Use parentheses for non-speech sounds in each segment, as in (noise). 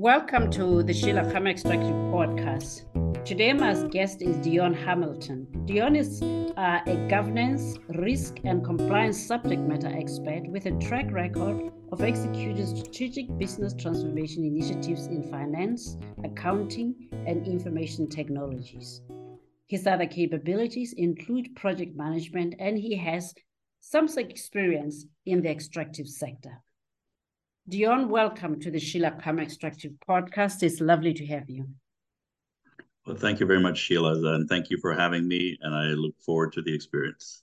Welcome to the Sheila Khama Extractive Podcast. Today, my guest is Dion Hamilton. Dion is uh, a governance, risk, and compliance subject matter expert with a track record of executing strategic business transformation initiatives in finance, accounting, and information technologies. His other capabilities include project management, and he has some experience in the extractive sector. Dion, welcome to the Sheila Khama Extractive Podcast. It's lovely to have you. Well, thank you very much, Sheila, and thank you for having me. And I look forward to the experience.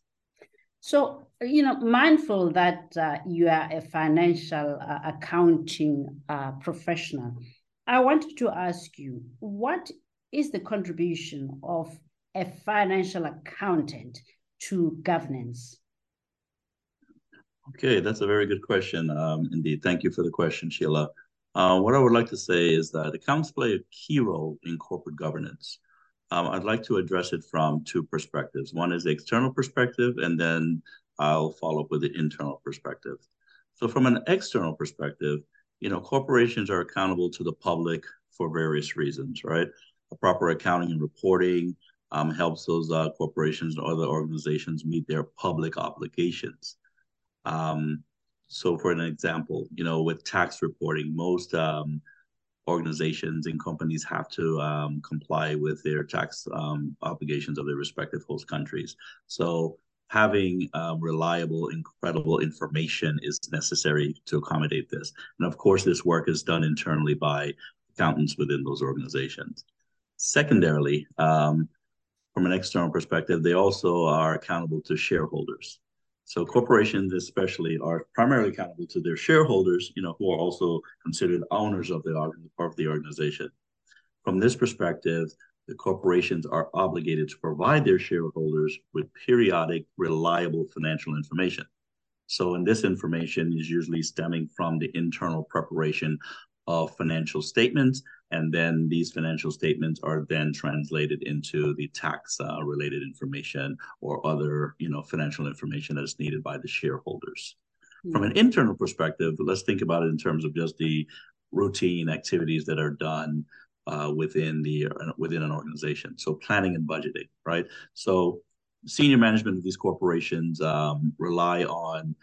So, you know, mindful that uh, you are a financial uh, accounting uh, professional, I wanted to ask you what is the contribution of a financial accountant to governance? Okay, that's a very good question. Um, indeed. Thank you for the question, Sheila. Uh, what I would like to say is that accounts play a key role in corporate governance. Um, I'd like to address it from two perspectives. One is the external perspective, and then I'll follow up with the internal perspective. So, from an external perspective, you know, corporations are accountable to the public for various reasons, right? A proper accounting and reporting um, helps those uh, corporations or other organizations meet their public obligations. Um, so, for an example, you know, with tax reporting, most um, organizations and companies have to um, comply with their tax um, obligations of their respective host countries. So, having um, reliable, incredible information is necessary to accommodate this. And of course, this work is done internally by accountants within those organizations. Secondarily, um, from an external perspective, they also are accountable to shareholders. So corporations, especially, are primarily accountable to their shareholders, you know, who are also considered owners of the of the organization. From this perspective, the corporations are obligated to provide their shareholders with periodic, reliable financial information. So, and this information is usually stemming from the internal preparation of financial statements and then these financial statements are then translated into the tax uh, related information or other you know financial information that is needed by the shareholders. Mm-hmm. from an internal perspective let's think about it in terms of just the routine activities that are done uh, within the uh, within an organization. So planning and budgeting right? So senior management of these corporations um, rely on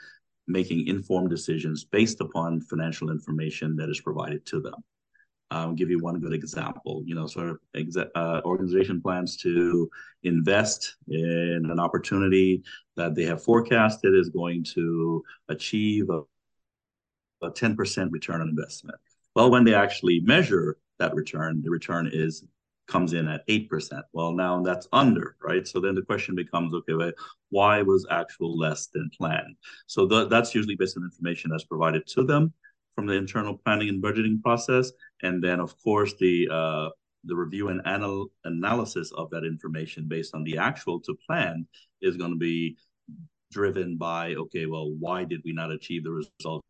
making informed decisions based upon financial information that is provided to them I'll give you one good example. You know, sort of exa- uh, organization plans to invest in an opportunity that they have forecasted is going to achieve a, a 10% return on investment. Well, when they actually measure that return, the return is comes in at 8%. Well, now that's under, right? So then the question becomes, okay, well, why was actual less than planned? So th- that's usually based on information that's provided to them from the internal planning and budgeting process, and then of course the uh, the review and anal- analysis of that information based on the actual to plan is going to be driven by okay, well, why did we not achieve the result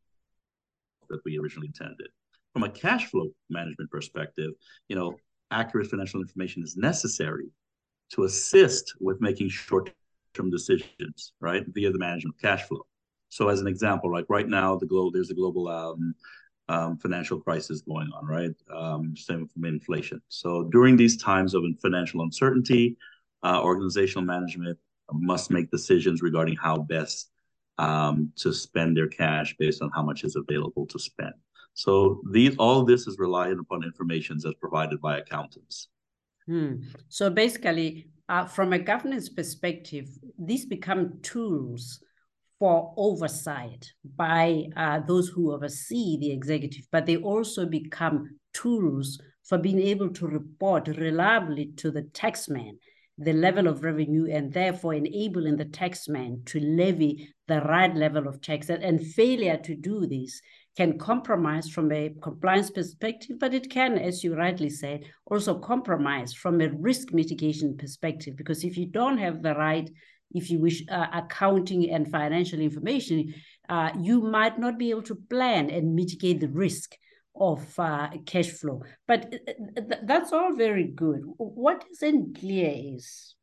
that we originally intended? From a cash flow management perspective, you know, accurate financial information is necessary to assist with making short-term decisions, right, via the management of cash flow. So as an example, like right now, the global there's a global um, um, financial crisis going on, right? Um, stemming from inflation. So during these times of financial uncertainty, uh, organizational management must make decisions regarding how best um, to spend their cash based on how much is available to spend. So these all this is reliant upon information that's provided by accountants. Hmm. So basically, uh, from a governance perspective, these become tools for oversight by uh, those who oversee the executive, but they also become tools for being able to report reliably to the taxman the level of revenue and therefore enabling the taxman to levy the right level of tax. And failure to do this can compromise from a compliance perspective, but it can, as you rightly said, also compromise from a risk mitigation perspective. Because if you don't have the right if you wish, uh, accounting and financial information, uh, you might not be able to plan and mitigate the risk of uh, cash flow. But uh, uh, th that's all very good. What isn't clear is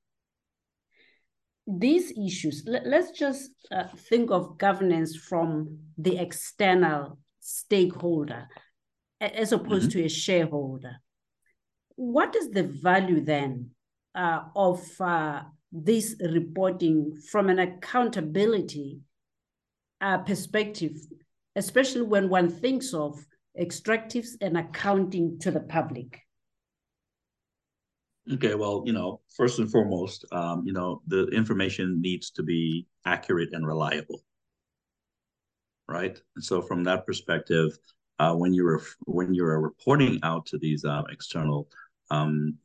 these issues. Let, us just uh, think of governance from the external stakeholder. as opposed mm-hmm. to a shareholder. What is the value then uh, of uh, this reporting from an accountability uh, perspective, especially when one thinks of extractives and accounting to the public? Okay, well, you know, first and foremost, um, you know, the information needs to be accurate and reliable, right? And so, from that perspective, uh, when you're when you're reporting out to these uh, external um,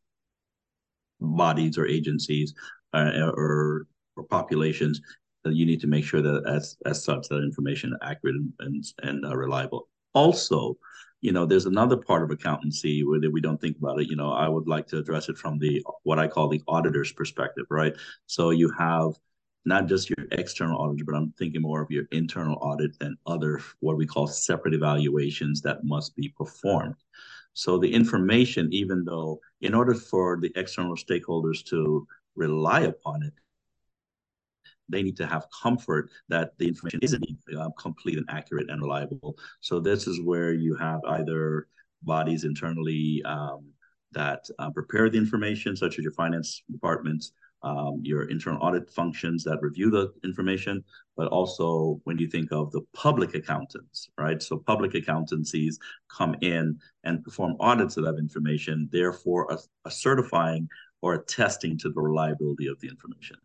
bodies or agencies uh, or or populations, you need to make sure that as as such that information is accurate and and, and uh, reliable. Also, you know, there's another part of accountancy where we don't think about it. You know, I would like to address it from the what I call the auditor's perspective, right? So you have not just your external auditor, but I'm thinking more of your internal audit and other what we call separate evaluations that must be performed. So the information, even though in order for the external stakeholders to rely upon it, they need to have comfort that the information is uh, complete and accurate and reliable. So this is where you have either bodies internally um, that uh, prepare the information, such as your finance departments, um, your internal audit functions that review the information, but also when you think of the public accountants, right? So public accountancies come in and perform audits of that information, therefore a, a certifying or attesting to the reliability of the information.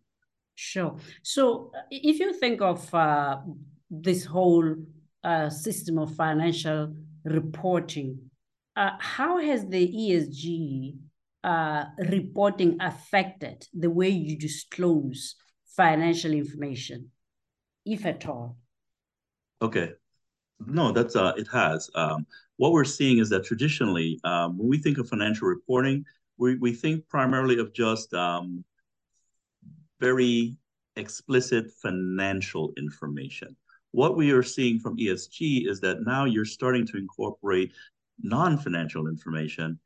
Sure. So uh, if you think of uh, this whole uh, system of financial reporting, uh, how has the ESG uh, reporting affected the way you disclose financial information, if at all? Okay. No, that's uh, it has. Um, what we're seeing is that traditionally, um, when we think of financial reporting, we, we think primarily of just um, very explicit financial information. What we are seeing from ESG is that now you're starting to incorporate non-financial information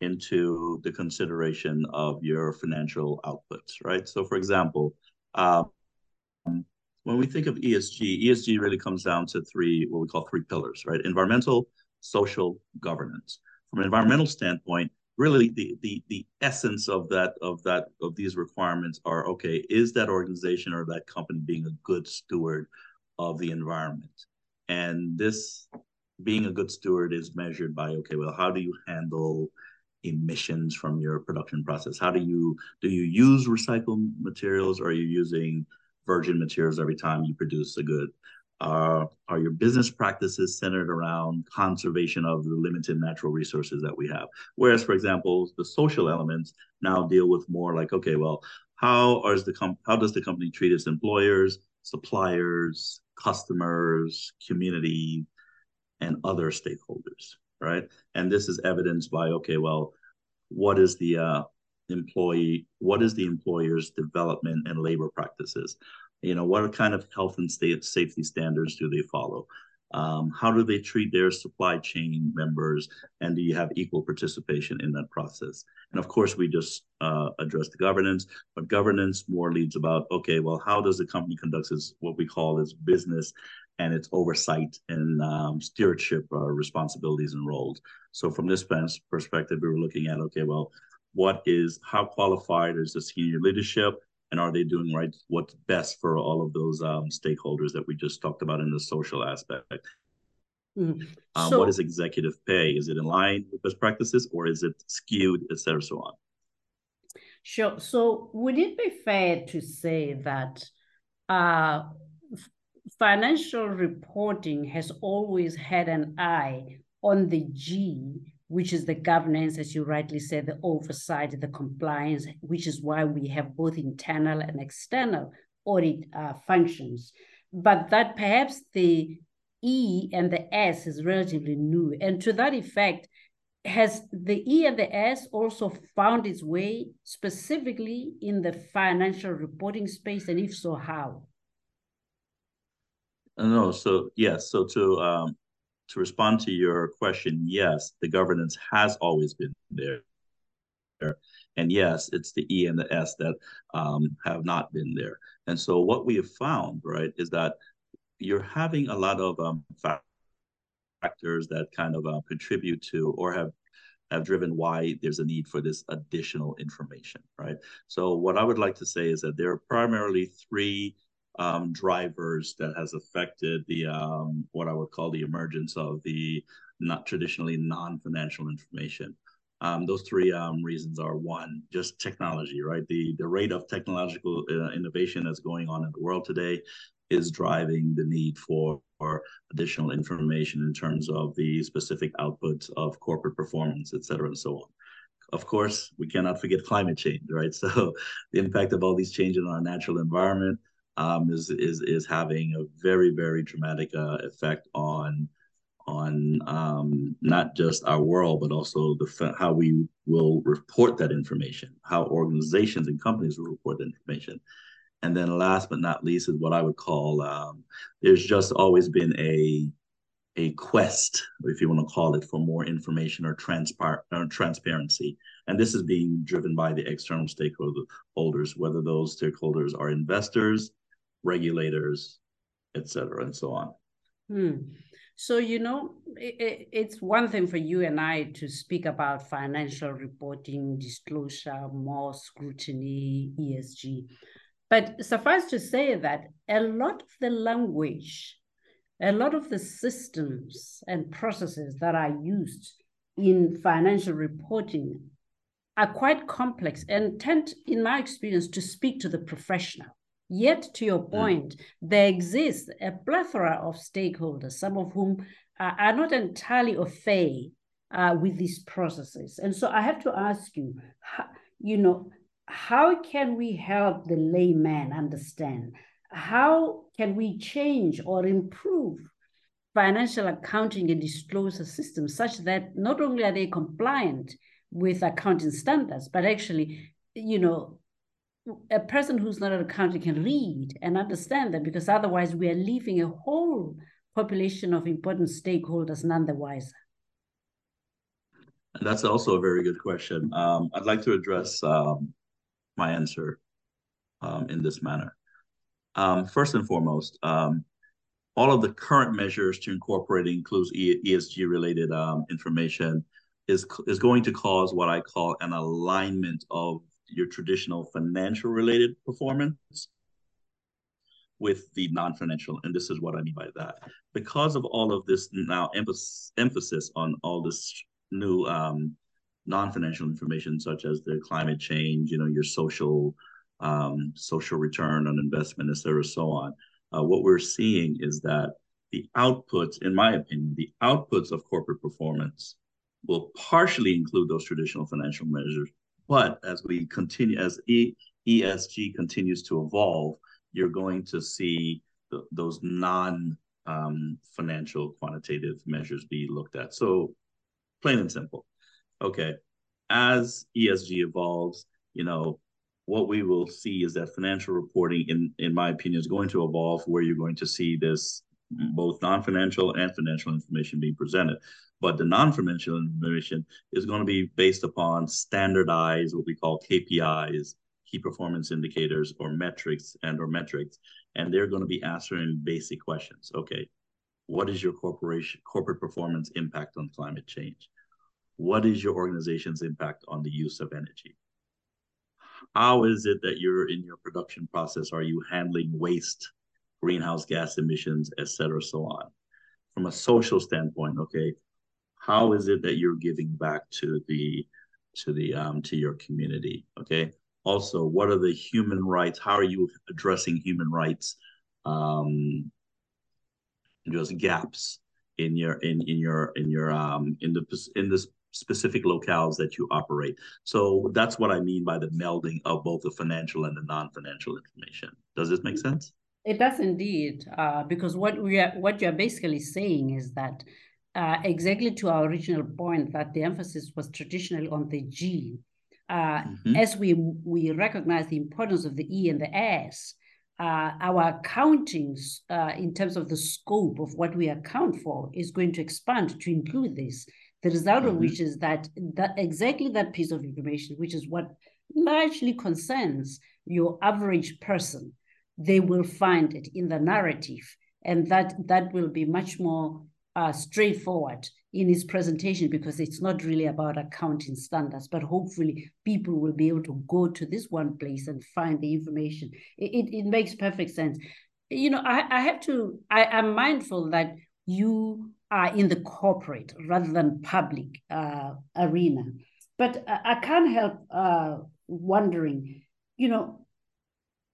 into the consideration of your financial outputs, right? So for example, um, when we think of ESG, ESG really comes down to three, what we call three pillars, right? Environmental, social, governance. From an environmental standpoint, really the the the essence of that of that of these requirements are okay is that organization or that company being a good steward of the environment and this being a good steward is measured by okay well how do you handle emissions from your production process how do you do you use recycled materials or are you using virgin materials every time you produce a good uh, are your business practices centered around conservation of the limited natural resources that we have? Whereas, for example, the social elements now deal with more like, okay, well, how is the com- how does the company treat its employers, suppliers, customers, community, and other stakeholders, right? And this is evidenced by, okay, well, what is the uh, employee, what is the employer's development and labor practices? You know, what kind of health and state safety standards do they follow? Um, how do they treat their supply chain members? And do you have equal participation in that process? And of course, we just uh, address the governance, but governance more leads about, okay, well, how does the company conduct its what we call its business and its oversight and um, stewardship uh, responsibilities and roles? So from this perspective, we were looking at, okay, well, what is, how qualified is the senior leadership? and are they doing right what's best for all of those um, stakeholders that we just talked about in the social aspect mm. um, so, what is executive pay is it in line with best practices or is it skewed et cetera so on sure so would it be fair to say that uh, financial reporting has always had an eye on the g which is the governance, as you rightly said, the oversight, the compliance, which is why we have both internal and external audit uh, functions. But that perhaps the E and the S is relatively new. And to that effect, has the E and the S also found its way specifically in the financial reporting space? And if so, how? No, so yes. So to um, to respond to your question, yes, the governance has always been there. And yes, it's the E and the S that um, have not been there. And so what we have found, right, is that you're having a lot of um, factors that kind of uh, contribute to or have have driven why there's a need for this additional information, right? So what I would like to say is that there are primarily three um, drivers that has affected the um, what I would call the emergence of the not traditionally non-financial information. Um, those three um, reasons are one, just technology, right? The the rate of technological uh, innovation that's going on in the world today is driving the need for, for additional information in terms of the specific outputs of corporate performance, et cetera, and so on. Of course, we cannot forget climate change, right? (laughs) So the impact of all these changes on our natural environment um, is is is having a very very dramatic uh, effect on on um, not just our world, but also the how we will report that information, how organizations and companies will report that information. And then last but not least is what I would call um, there's just always been a a quest, if you want to call it, for more information or, transpar- or transparency. And this is being driven by the external stakeholders, whether those stakeholders are investors, regulators, et cetera, and so on. Hmm. So, you know, it, it's one thing for you and I to speak about financial reporting, disclosure, more scrutiny, ESG. But suffice to say that a lot of the language, a lot of the systems and processes that are used in financial reporting are quite complex and tend, in my experience, to speak to the professional. Yet, to your mm. point, mm. there exists a plethora of stakeholders, some of whom are, are not entirely au fait uh, with these processes. And so I have to ask you, how, you know, how can we help the layman understand? How can we change or improve financial accounting and disclosure systems such that not only are they compliant with accounting standards, but actually, you know, a person who's not an accountant can read and understand them because otherwise we are leaving a whole population of important stakeholders none the wiser. That's also a very good question. Um, I'd like to address um, my answer um, in this manner. Um, first and foremost, um, all of the current measures to incorporate includes ESG related um, information is is going to cause what I call an alignment of your traditional financial related performance with the non-financial and this is what i mean by that because of all of this now emphasis, emphasis on all this new um, non-financial information such as the climate change, you know, your social um, social return on investment, et cetera, so on. Uh, what we're seeing is that the outputs, in my opinion, the outputs of corporate performance will partially include those traditional financial measures. But as we continue, as e- ESG continues to evolve, you're going to see those non um, financial quantitative measures be looked at. So, plain and simple okay, as ESG evolves, you know, what we will see is that financial reporting, in in my opinion, is going to evolve where you're going to see this both non-financial and financial information being presented. But the non-financial information is going to be based upon standardized, what we call KPIs, key performance indicators, or metrics and or metrics, and they're going to be answering basic questions. Okay, what is your corporation corporate performance impact on climate change? what is your organization's impact on the use of energy? How is it that you're in your production process? Are you handling waste, greenhouse gas emissions, et cetera, so on? From a social standpoint, okay, how is it that you're giving back to the to the um, to your community? Okay. Also, what are the human rights? How are you addressing human rights? Um, just gaps in your in in your in your um in the in this specific locales that you operate. So that's what I mean by the melding of both the financial and the non-financial information. Does this make sense? It does indeed, uh, because what we are what you are basically saying is that uh, exactly to our original point that the emphasis was traditionally on the G. Uh, mm-hmm. As we we recognize the importance of the E and the S, uh, our accountings uh, in terms of the scope of what we account for is going to expand to include this. The result mm-hmm. of which is that that exactly that piece of information, which is what largely concerns your average person, they will find it in the narrative, and that that will be much more uh, straightforward in his presentation because it's not really about accounting standards, but hopefully people will be able to go to this one place and find the information. It, it, it makes perfect sense. You know, I, I have to, I I'm mindful that you are in the corporate rather than public uh, arena. But I can't help uh, wondering, you know,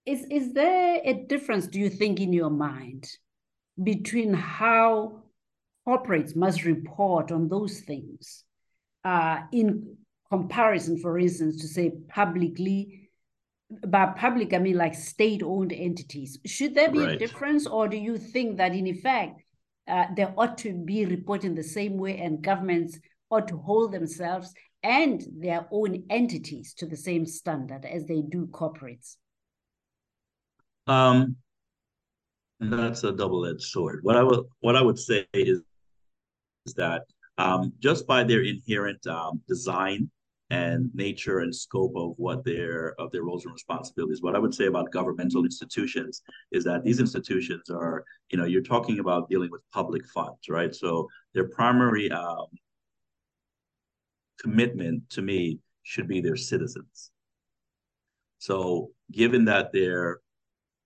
is, is there a difference, do you think, in your mind between how corporates must report on those things uh, in comparison, for instance, to say publicly, by public, I mean like state owned entities. Should there be right. a difference, or do you think that in effect, uh, they ought to be reporting the same way and governments ought to hold themselves and their own entities to the same standard as they do corporates? Um, that's a double-edged sword. What I would what I would say is that um, just by their inherent um, design and nature and scope of what their of their roles and responsibilities. What I would say about governmental institutions is that these institutions are, you know, you're talking about dealing with public funds, right? So their primary um, commitment to me should be their citizens. So given that they're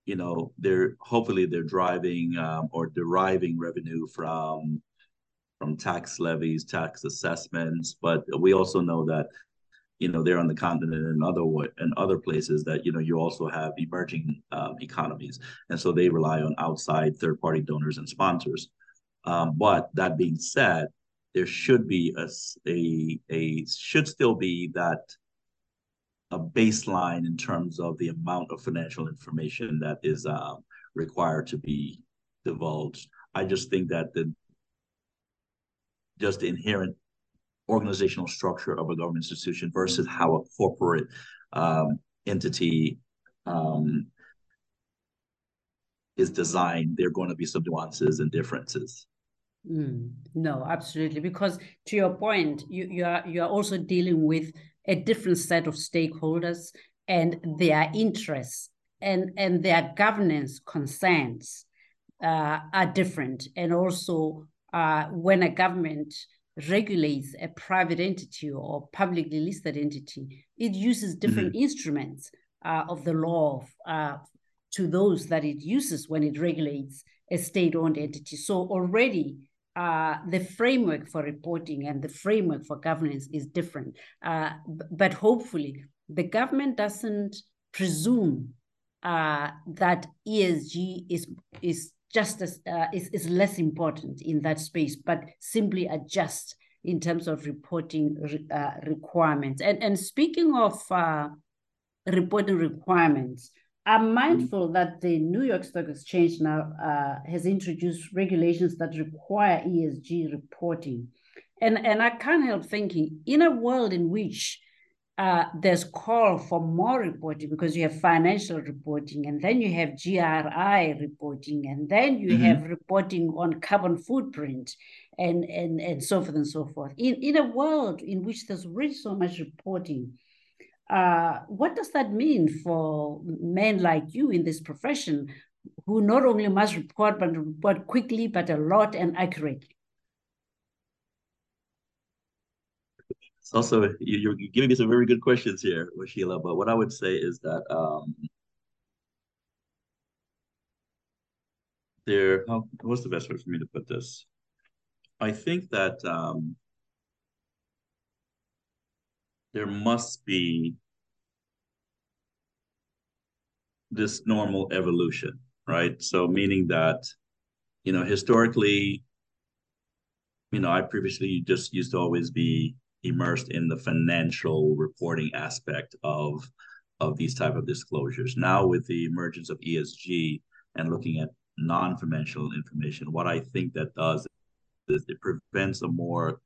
you know they're hopefully they're driving um, or deriving revenue from from tax levies, tax assessments, but we also know that you know they're on the continent and other and other places that you know you also have emerging um, economies, and so they rely on outside third party donors and sponsors. Um, but that being said, there should be a, a a should still be that a baseline in terms of the amount of financial information that is um, required to be divulged. I just think that the just the inherent organizational structure of a government institution versus how a corporate um, entity um, is designed, there are going to be some nuances and differences. Mm, no, absolutely. Because to your point, you, you are you are also dealing with a different set of stakeholders and their interests and and their governance concerns uh, are different, and also uh, when a government regulates a private entity or publicly listed entity, it uses different mm-hmm. instruments uh, of the law uh, to those that it uses when it regulates a state-owned entity. So already uh, the framework for reporting and the framework for governance is different. Uh, but hopefully, the government doesn't presume uh, that ESG is is just as uh, is, is less important in that space, but simply adjust in terms of reporting uh, requirements. And, and speaking of uh, reporting requirements, I'm mindful that the New York Stock Exchange now uh, has introduced regulations that require ESG reporting. And, and I can't help thinking in a world in which uh, there's call for more reporting because you have financial reporting and then you have GRI reporting and then you mm-hmm. have reporting on carbon footprint and, and, and so forth and so forth. In, in a world in which there's really so much reporting, uh, what does that mean for men like you in this profession who not only must report, but report quickly, but a lot and accurately? It's also you, are giving me some very good questions here, Sheila. But what I would say is that um, there. How, what's the best way for me to put this? I think that um, there must be this normal evolution, right? So meaning that, you know, historically, you know, I previously just used to always be immersed in the financial reporting aspect of of these type of disclosures. Now with the emergence of ESG and looking at non-financial information, what I think that does is it prevents a more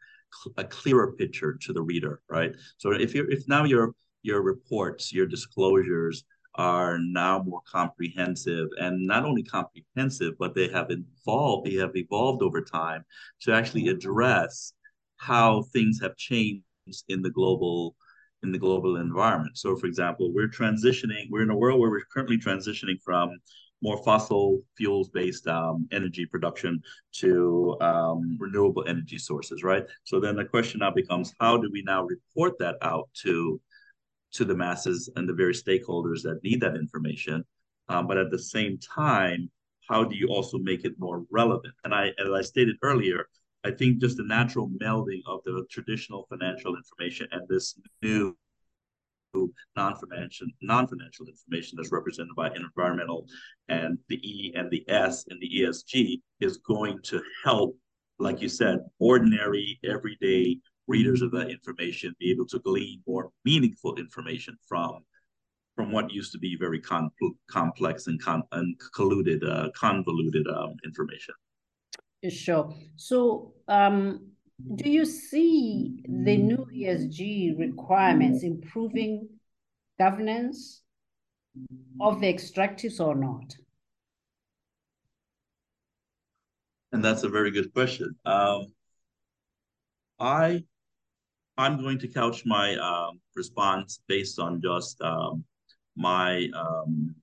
a clearer picture to the reader, right? So if you if now your your reports, your disclosures are now more comprehensive and not only comprehensive, but they have evolved, they have evolved over time to actually address how things have changed in the global in the global environment. So, for example, we're transitioning. We're in a world where we're currently transitioning from more fossil fuels based um, energy production to um, renewable energy sources, right? So then the question now becomes, how do we now report that out to to the masses and the various stakeholders that need that information? Um, but at the same time, how do you also make it more relevant? And I, as I stated earlier, I think just the natural melding of the traditional financial information and this new non-financial non-financial information that's represented by environmental and the E and the S and the ESG is going to help, like you said, ordinary everyday readers of that information be able to glean more meaningful information from from what used to be very con- complex and, con- and colluded, uh, convoluted um, information. Sure. So, um, do you see the new ESG requirements improving governance of the extractives or not? And that's a very good question. Um, I I'm going to couch my um, response based on just um, my um,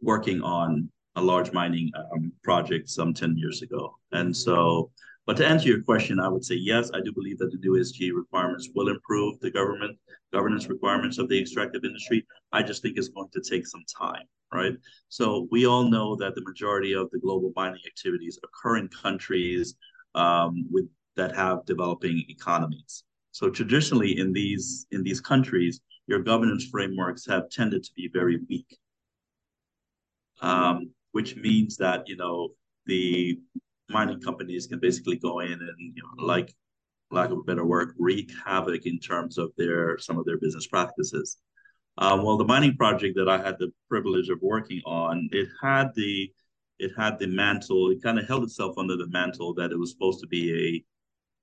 working on a large mining um, project some 10 years ago. And so, but to answer your question, I would say yes, I do believe that the new ESG requirements will improve the government governance requirements of the extractive industry. I just think it's going to take some time, right? So we all know that the majority of the global mining activities occur in countries um, with that have developing economies. So traditionally, in these in these countries, your governance frameworks have tended to be very weak, um, which means that you know the mining companies can basically go in and you know like lack of a better word wreak havoc in terms of their some of their business practices. Um, well, the mining project that I had the privilege of working on, it had the it had the mantle. It kind of held itself under the mantle that it was supposed to be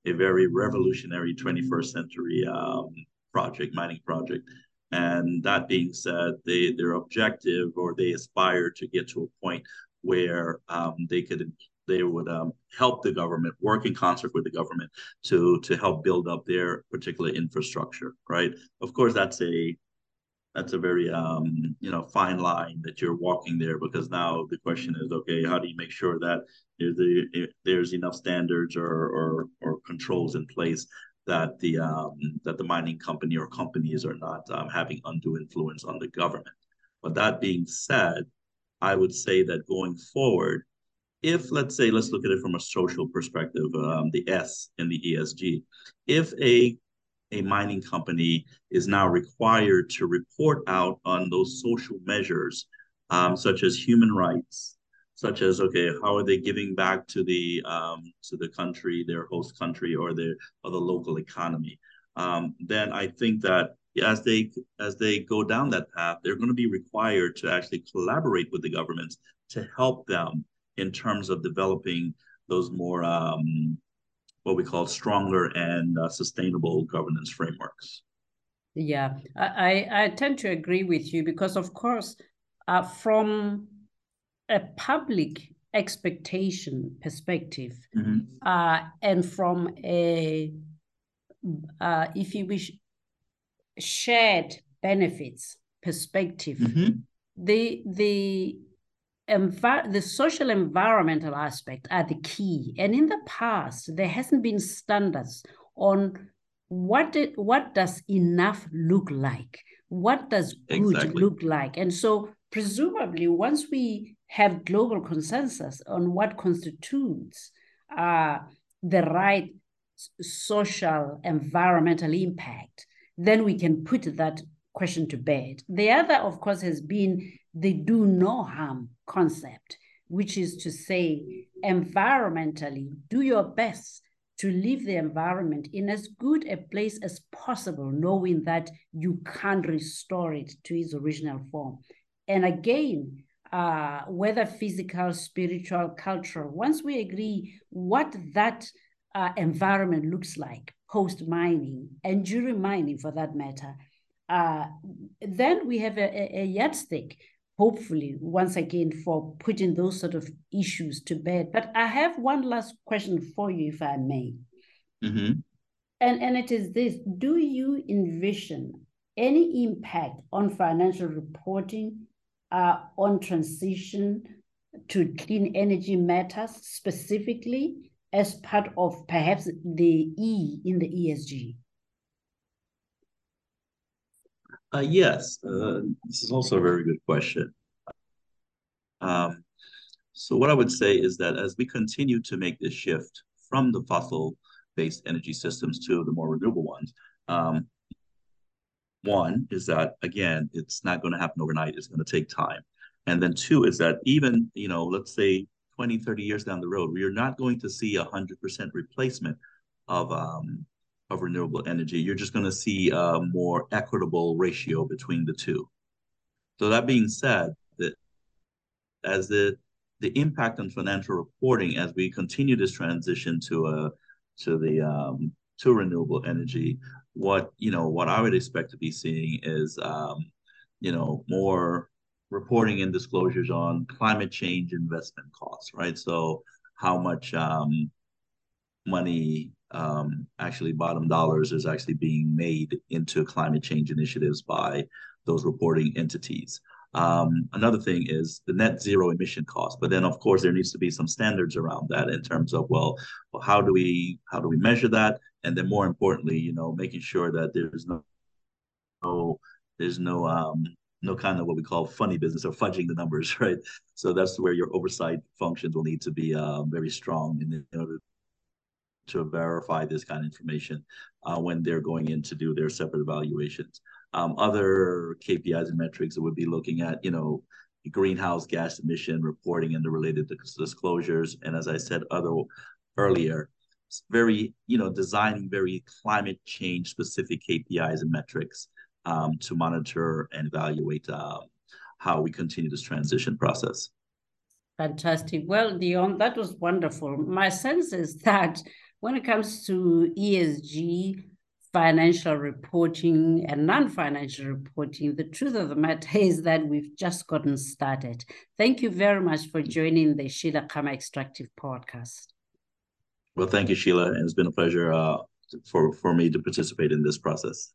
a a very revolutionary 21st century um, project, mining project. And that being said, they their objective or they aspire to get to a point where um, they could they would um, help the government work in concert with the government to to help build up their particular infrastructure right? Of course that's a that's a very um, you know fine line that you're walking there because now the question is okay how do you make sure that there's, there's enough standards or, or or controls in place that the um, that the mining company or companies are not um, having undue influence on the government. But that being said, I would say that going forward, if let's say let's look at it from a social perspective, um, the S in the ESG, if a a mining company is now required to report out on those social measures, um, such as human rights, such as okay, how are they giving back to the um, to the country, their host country, or their or the local economy? Um, then I think that as they as they go down that path, they're going to be required to actually collaborate with the governments to help them in terms of developing those more um, what we call stronger and uh, sustainable governance frameworks. Yeah, I, I tend to agree with you because, of course, uh, from a public expectation perspective mm-hmm. uh, and from a uh, if you wish shared benefits perspective mm-hmm. the the envi- the social environmental aspect are the key and in the past there hasn't been standards on what it, what does enough look like what does good exactly. look like and so presumably once we have global consensus on what constitutes uh, the right social environmental impact, then we can put that question to bed. The other, of course, has been the do no harm concept, which is to say, environmentally, do your best to leave the environment in as good a place as possible, knowing that you can't restore it to its original form. And again, uh, whether physical, spiritual, cultural, once we agree what that uh, environment looks like post mining and during mining for that matter, uh, then we have a, a, yardstick, hopefully, once again, for putting those sort of issues to bed. But I have one last question for you, if I may. Mm-hmm. And, and it is this Do you envision any impact on financial reporting uh, on transition to clean energy matters specifically as part of perhaps the E in the ESG? Uh, yes, uh, this is also a very good question. Um, so what I would say is that as we continue to make this shift from the fossil-based energy systems to the more renewable ones, um, one is that, again, it's not going to happen overnight. It's going to take time. And then two is that even, you know, let's say 20, 30 years down the road, we are not going to see a 100% replacement of um, of renewable energy. You're just going to see a more equitable ratio between the two. So that being said, that as the the impact on financial reporting as we continue this transition to a to the um, to renewable energy, what you know what I would expect to be seeing is um, you know more reporting and disclosures on climate change investment costs, right? So how much um, money um, actually bottom dollars is actually being made into climate change initiatives by those reporting entities. Um, another thing is the net zero emission cost, but then of course there needs to be some standards around that in terms of well, well how do we how do we measure that, and then more importantly, you know, making sure that there's no, no there's no um, no kind of what we call funny business or fudging the numbers, (laughs) right? So that's where your oversight functions will need to be uh, very strong in, in order to verify this kind of information uh, when they're going in to do their separate evaluations. Um, other KPIs and metrics that would be looking at, you know, greenhouse gas emission reporting and the related disclosures. And as I said other earlier, very, you know, designing very climate change specific KPIs and metrics um, to monitor and evaluate um, how we continue this transition process. Fantastic. Well, Dion, that was wonderful. My sense is that when it comes to ESG, financial reporting and non-financial reporting, the truth of the matter (laughs) is that we've just gotten started. Thank you very much for joining the Sheila Khama Extractive podcast. Well, thank you, Sheila. And it's been a pleasure uh, for, for me to participate in this process.